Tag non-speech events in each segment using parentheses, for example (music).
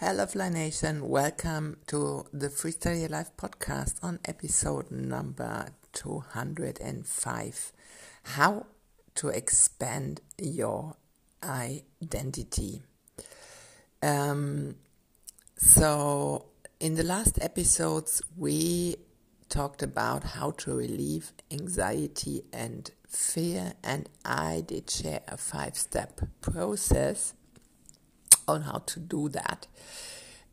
Hello, Fly Nation. Welcome to the Freestyle Your Life podcast on episode number 205 How to Expand Your Identity. Um, so, in the last episodes, we talked about how to relieve anxiety and fear, and I did share a five step process on how to do that.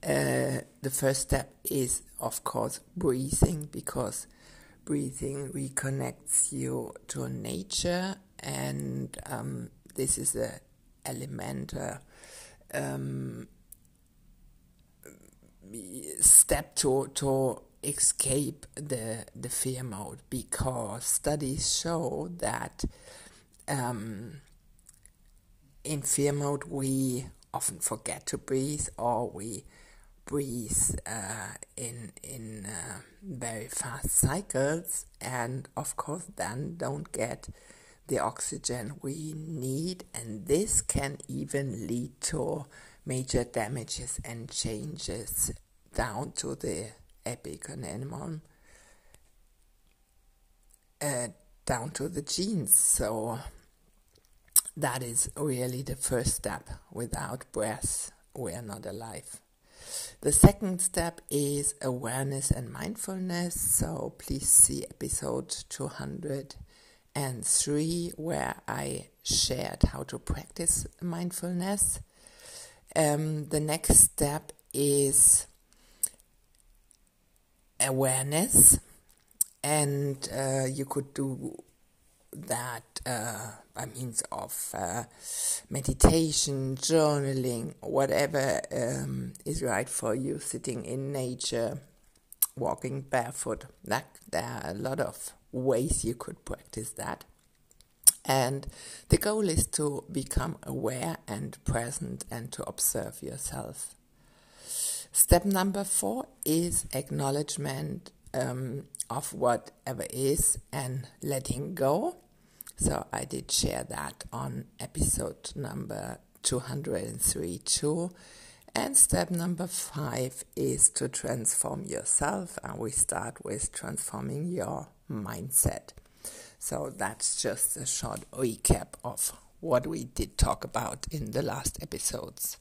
Uh, the first step is, of course, breathing because breathing reconnects you to nature, and um, this is a elemental um, step to to escape the the fear mode because studies show that um, in fear mode we often forget to breathe or we breathe uh, in in uh, very fast cycles. And of course then don't get the oxygen we need. And this can even lead to major damages and changes down to the epigenetic uh, down to the genes. So that is really the first step. Without breath, we are not alive. The second step is awareness and mindfulness. So please see episode 203 where I shared how to practice mindfulness. Um, the next step is awareness, and uh, you could do that uh, by means of uh, meditation, journaling, whatever um, is right for you, sitting in nature, walking barefoot. That, there are a lot of ways you could practice that. And the goal is to become aware and present and to observe yourself. Step number four is acknowledgement um, of whatever is and letting go. So I did share that on episode number 203 too. And step number five is to transform yourself, and we start with transforming your mindset. So that's just a short recap of what we did talk about in the last episodes.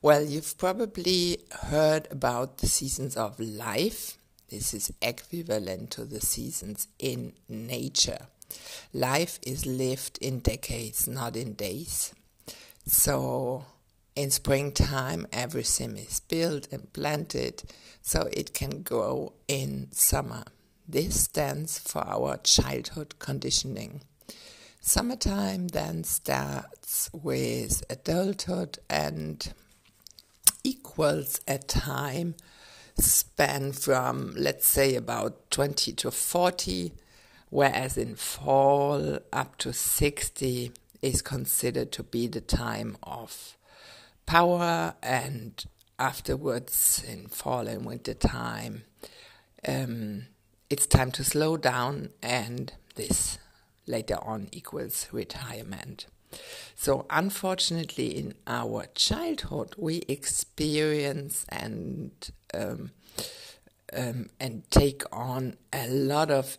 Well, you've probably heard about the seasons of life. This is equivalent to the seasons in nature. Life is lived in decades, not in days. So, in springtime, everything is built and planted so it can grow in summer. This stands for our childhood conditioning. Summertime then starts with adulthood and equals a time span from, let's say, about 20 to 40 whereas in fall up to 60 is considered to be the time of power and afterwards in fall and winter time um, it's time to slow down and this later on equals retirement. So unfortunately in our childhood we experience and um, um, and take on a lot of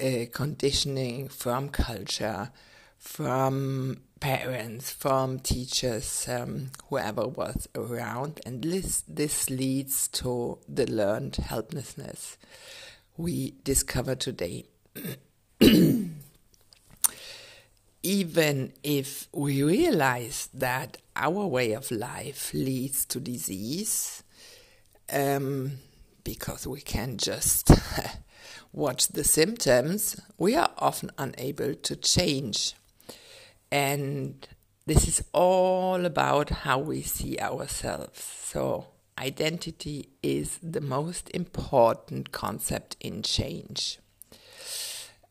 uh, conditioning from culture, from parents, from teachers, um, whoever was around, and this this leads to the learned helplessness we discover today. (clears throat) Even if we realize that our way of life leads to disease, um, because we can just (laughs) watch the symptoms, we are often unable to change. And this is all about how we see ourselves. So, identity is the most important concept in change.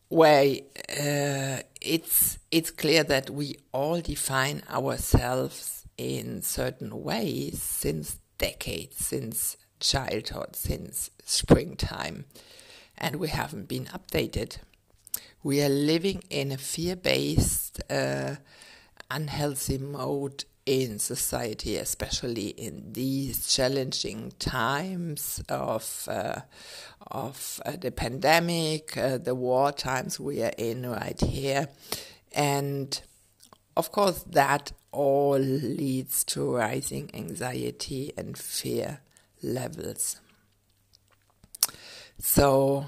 Where uh, it's it's clear that we all define ourselves in certain ways since decades, since childhood, since springtime and we haven't been updated. We are living in a fear based, uh, unhealthy mode in society, especially in these challenging times of uh, of uh, the pandemic, uh, the war times we are in right here, and of course that all leads to rising anxiety and fear levels. So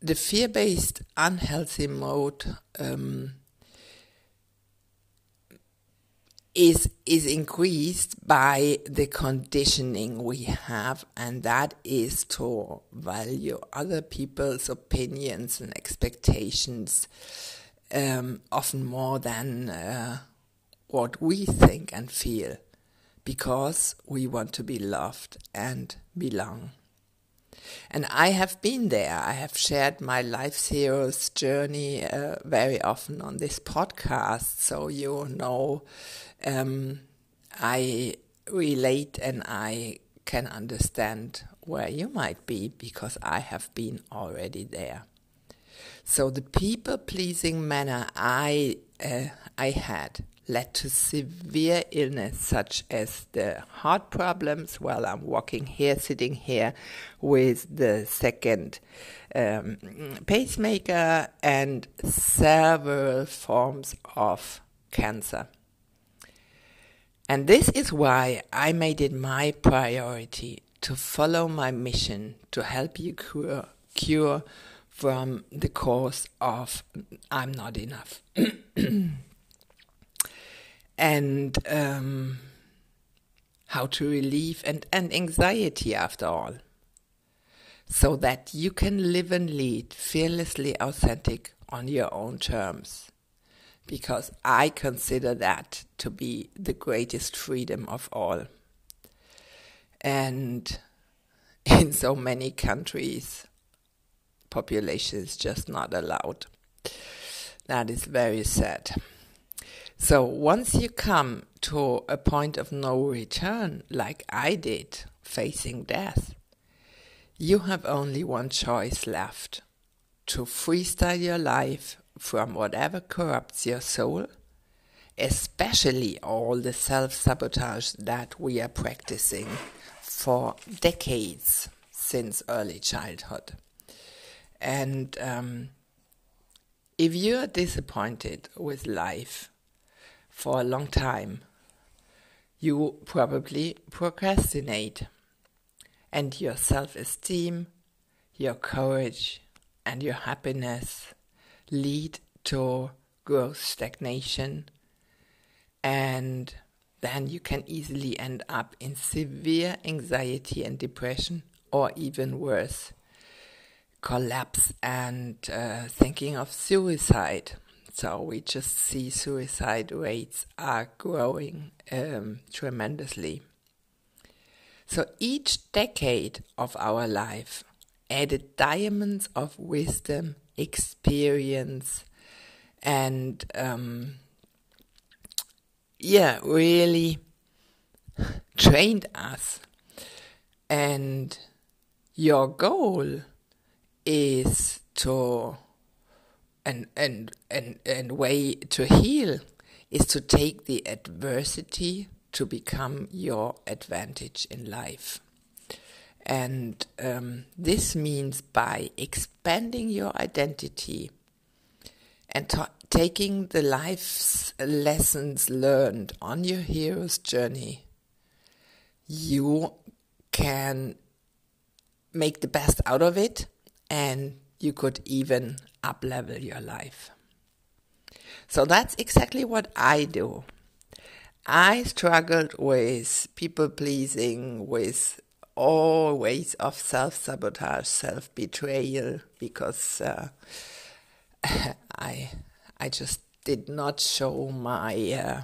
the fear-based unhealthy mode. Um, is is increased by the conditioning we have and that is to value other people's opinions and expectations um, often more than uh, what we think and feel because we want to be loved and belong and I have been there. I have shared my Life Heroes journey uh, very often on this podcast, so you know um, I relate and I can understand where you might be because I have been already there. So the people pleasing manner I uh, I had led to severe illness such as the heart problems while I'm walking here, sitting here with the second um, pacemaker and several forms of cancer. And this is why I made it my priority to follow my mission to help you cure, cure from the cause of I'm not enough. (clears throat) and um, how to relieve and, and anxiety after all. So that you can live and lead fearlessly authentic on your own terms. Because I consider that to be the greatest freedom of all. And (laughs) in so many countries, population is just not allowed. That is very sad. So once you come to a point of no return, like I did, facing death, you have only one choice left to freestyle your life from whatever corrupts your soul, especially all the self sabotage that we are practicing for decades since early childhood. And um, if you're disappointed with life, for a long time. You probably procrastinate, and your self esteem, your courage, and your happiness lead to growth stagnation, and then you can easily end up in severe anxiety and depression, or even worse, collapse and uh, thinking of suicide. So we just see suicide rates are growing um, tremendously. So each decade of our life added diamonds of wisdom, experience, and um, yeah, really trained us. And your goal is to and and and and way to heal is to take the adversity to become your advantage in life. And um, this means by expanding your identity and taking the life's lessons learned on your hero's journey, you can make the best out of it and you could even up level your life. So that's exactly what I do. I struggled with people pleasing, with all ways of self sabotage, self betrayal, because uh, (laughs) I I just did not show my uh,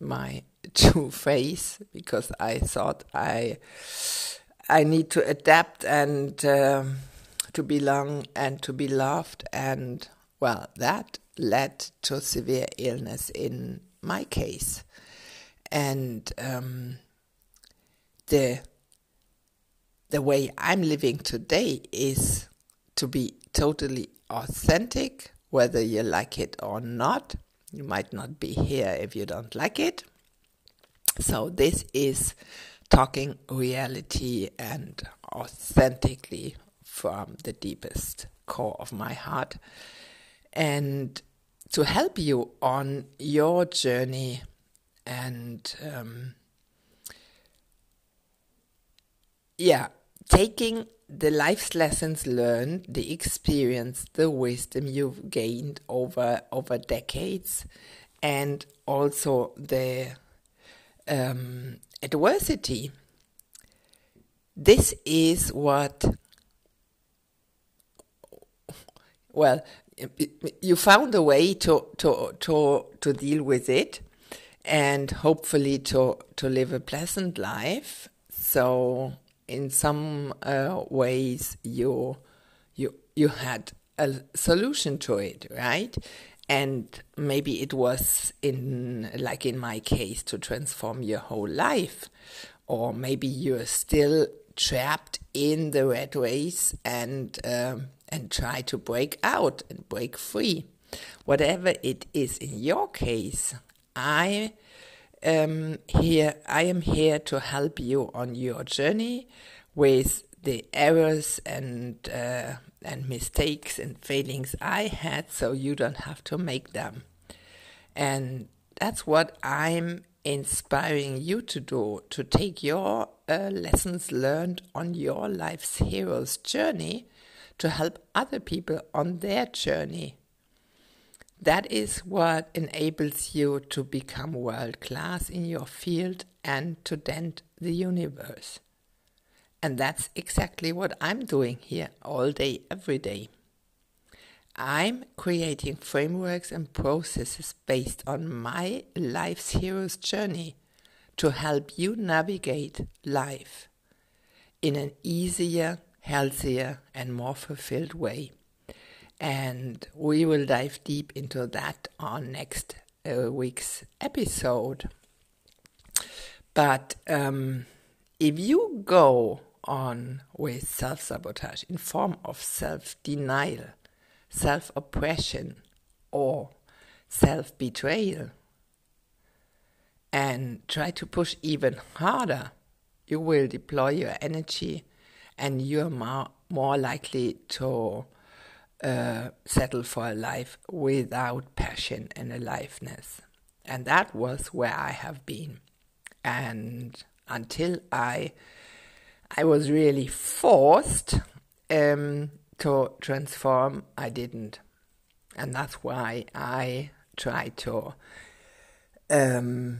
my (laughs) true face because I thought I I need to adapt and. Uh, to belong and to be loved. And well, that led to severe illness in my case. And um, the the way I'm living today is to be totally authentic, whether you like it or not. You might not be here if you don't like it, So, this is talking reality and authentically from the deepest core of my heart. And to help you on your journey and um, yeah, taking the life's lessons learned, the experience, the wisdom you've gained over over decades, and also the um, adversity. This is what. Well, you found a way to to to to deal with it, and hopefully to to live a pleasant life. So in some uh, ways you you you had a solution to it, right? And maybe it was in like in my case to transform your whole life, or maybe you're still trapped in the red race and um, and try to break out and break free. Whatever it is in your case, I um, here I am here to help you on your journey with the errors and uh, and mistakes and failings I had, so you don't have to make them. And that's what I'm inspiring you to do to take your uh, lessons learned on your life's hero's journey to help other people on their journey that is what enables you to become world class in your field and to dent the universe. And that's exactly what I'm doing here all day, every day. I'm creating frameworks and processes based on my life's hero's journey to help you navigate life in an easier, healthier, and more fulfilled way and we will dive deep into that on next uh, week's episode. But um, if you go on with self sabotage in form of self denial, self oppression, or self betrayal, and try to push even harder, you will deploy your energy and you're more, more likely to uh, settle for a life without passion and aliveness. And that was where I have been. And until I I was really forced um, to transform, I didn't. And that's why I try to um,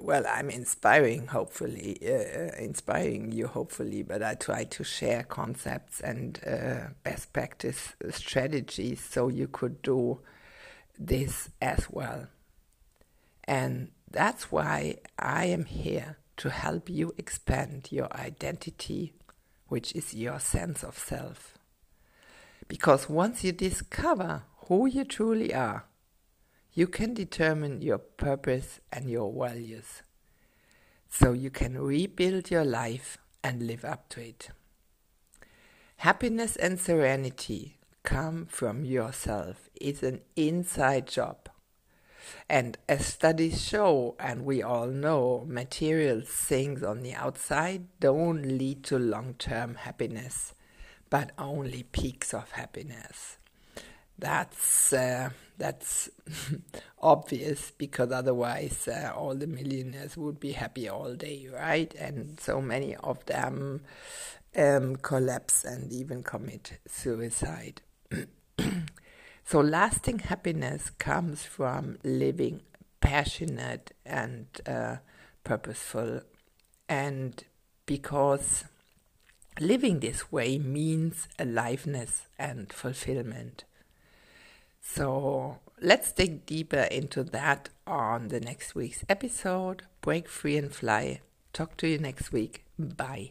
well, I'm inspiring, hopefully, uh, inspiring you, hopefully, but I try to share concepts and uh, best practice strategies so you could do this as well. And that's why I am here to help you expand your identity, which is your sense of self. Because once you discover who you truly are, you can determine your purpose and your values so you can rebuild your life and live up to it. Happiness and serenity come from yourself. It's an inside job. And as studies show, and we all know, material things on the outside don't lead to long term happiness, but only peaks of happiness. That's uh, that's (laughs) obvious because otherwise uh, all the millionaires would be happy all day, right? And so many of them um, collapse and even commit suicide. (clears throat) so lasting happiness comes from living passionate and uh, purposeful, and because living this way means aliveness and fulfillment. So let's dig deeper into that on the next week's episode. Break free and fly. Talk to you next week. Bye.